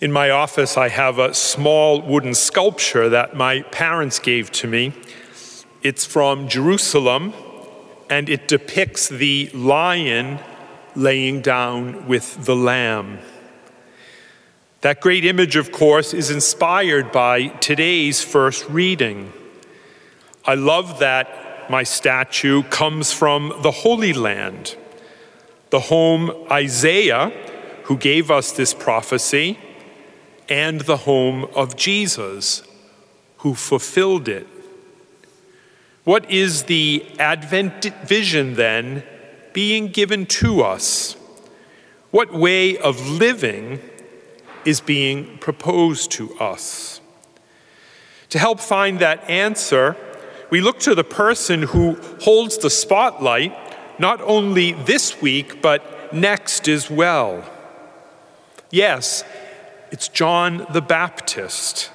In my office, I have a small wooden sculpture that my parents gave to me. It's from Jerusalem, and it depicts the lion laying down with the lamb. That great image, of course, is inspired by today's first reading. I love that my statue comes from the Holy Land, the home Isaiah, who gave us this prophecy, and the home of Jesus, who fulfilled it. What is the Advent vision then being given to us? What way of living is being proposed to us? To help find that answer, we look to the person who holds the spotlight not only this week, but next as well. Yes, it's John the Baptist,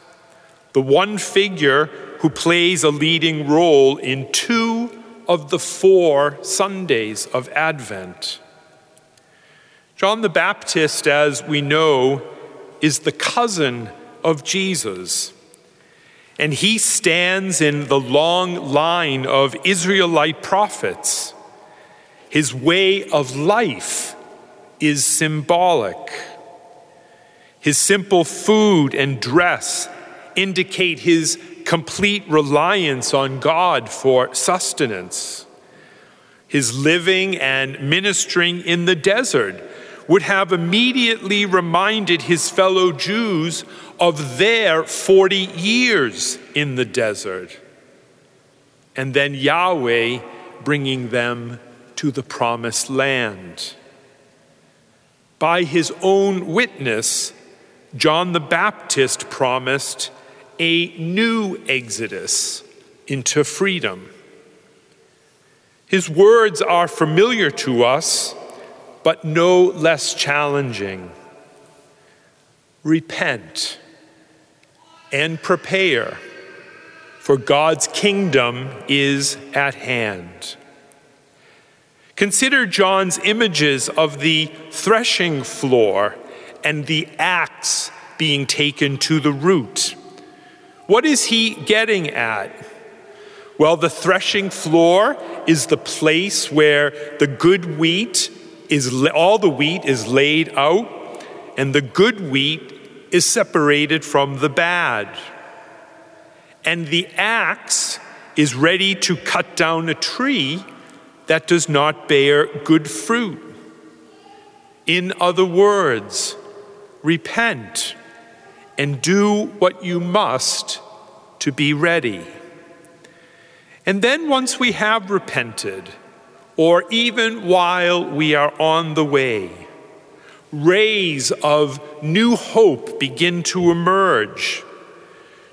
the one figure who plays a leading role in two of the four Sundays of Advent. John the Baptist, as we know, is the cousin of Jesus. And he stands in the long line of Israelite prophets. His way of life is symbolic. His simple food and dress indicate his complete reliance on God for sustenance. His living and ministering in the desert would have immediately reminded his fellow Jews of their 40 years in the desert. And then Yahweh bringing them to the promised land. By his own witness, John the Baptist promised a new exodus into freedom. His words are familiar to us, but no less challenging. Repent and prepare, for God's kingdom is at hand. Consider John's images of the threshing floor and the axe being taken to the root. What is he getting at? Well, the threshing floor is the place where the good wheat is, all the wheat is laid out, and the good wheat is separated from the bad. And the axe is ready to cut down a tree that does not bear good fruit. In other words, repent and do what you must to be ready. And then, once we have repented, or even while we are on the way, rays of new hope begin to emerge.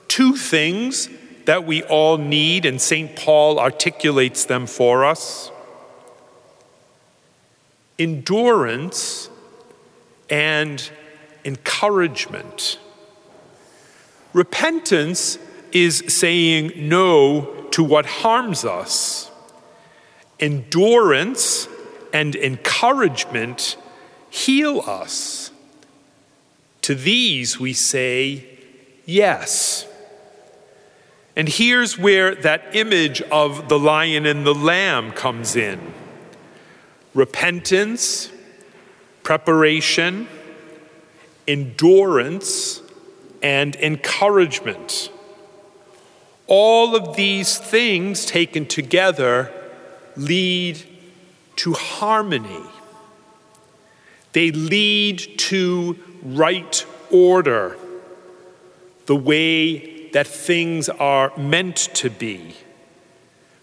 Two things that we all need, and St. Paul articulates them for us endurance and encouragement. Repentance is saying no to what harms us. Endurance and encouragement heal us. To these we say yes. And here's where that image of the lion and the lamb comes in repentance, preparation, endurance, and encouragement. All of these things taken together lead to harmony. They lead to right order, the way that things are meant to be.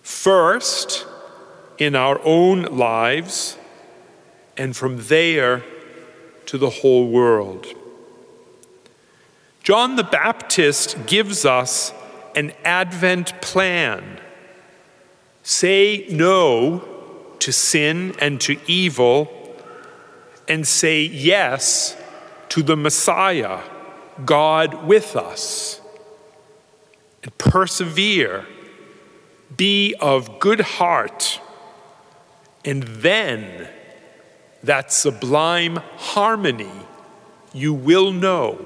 First, in our own lives, and from there to the whole world. John the Baptist gives us an Advent plan. Say no to sin and to evil, and say yes to the Messiah, God with us. And persevere, be of good heart, and then that sublime harmony you will know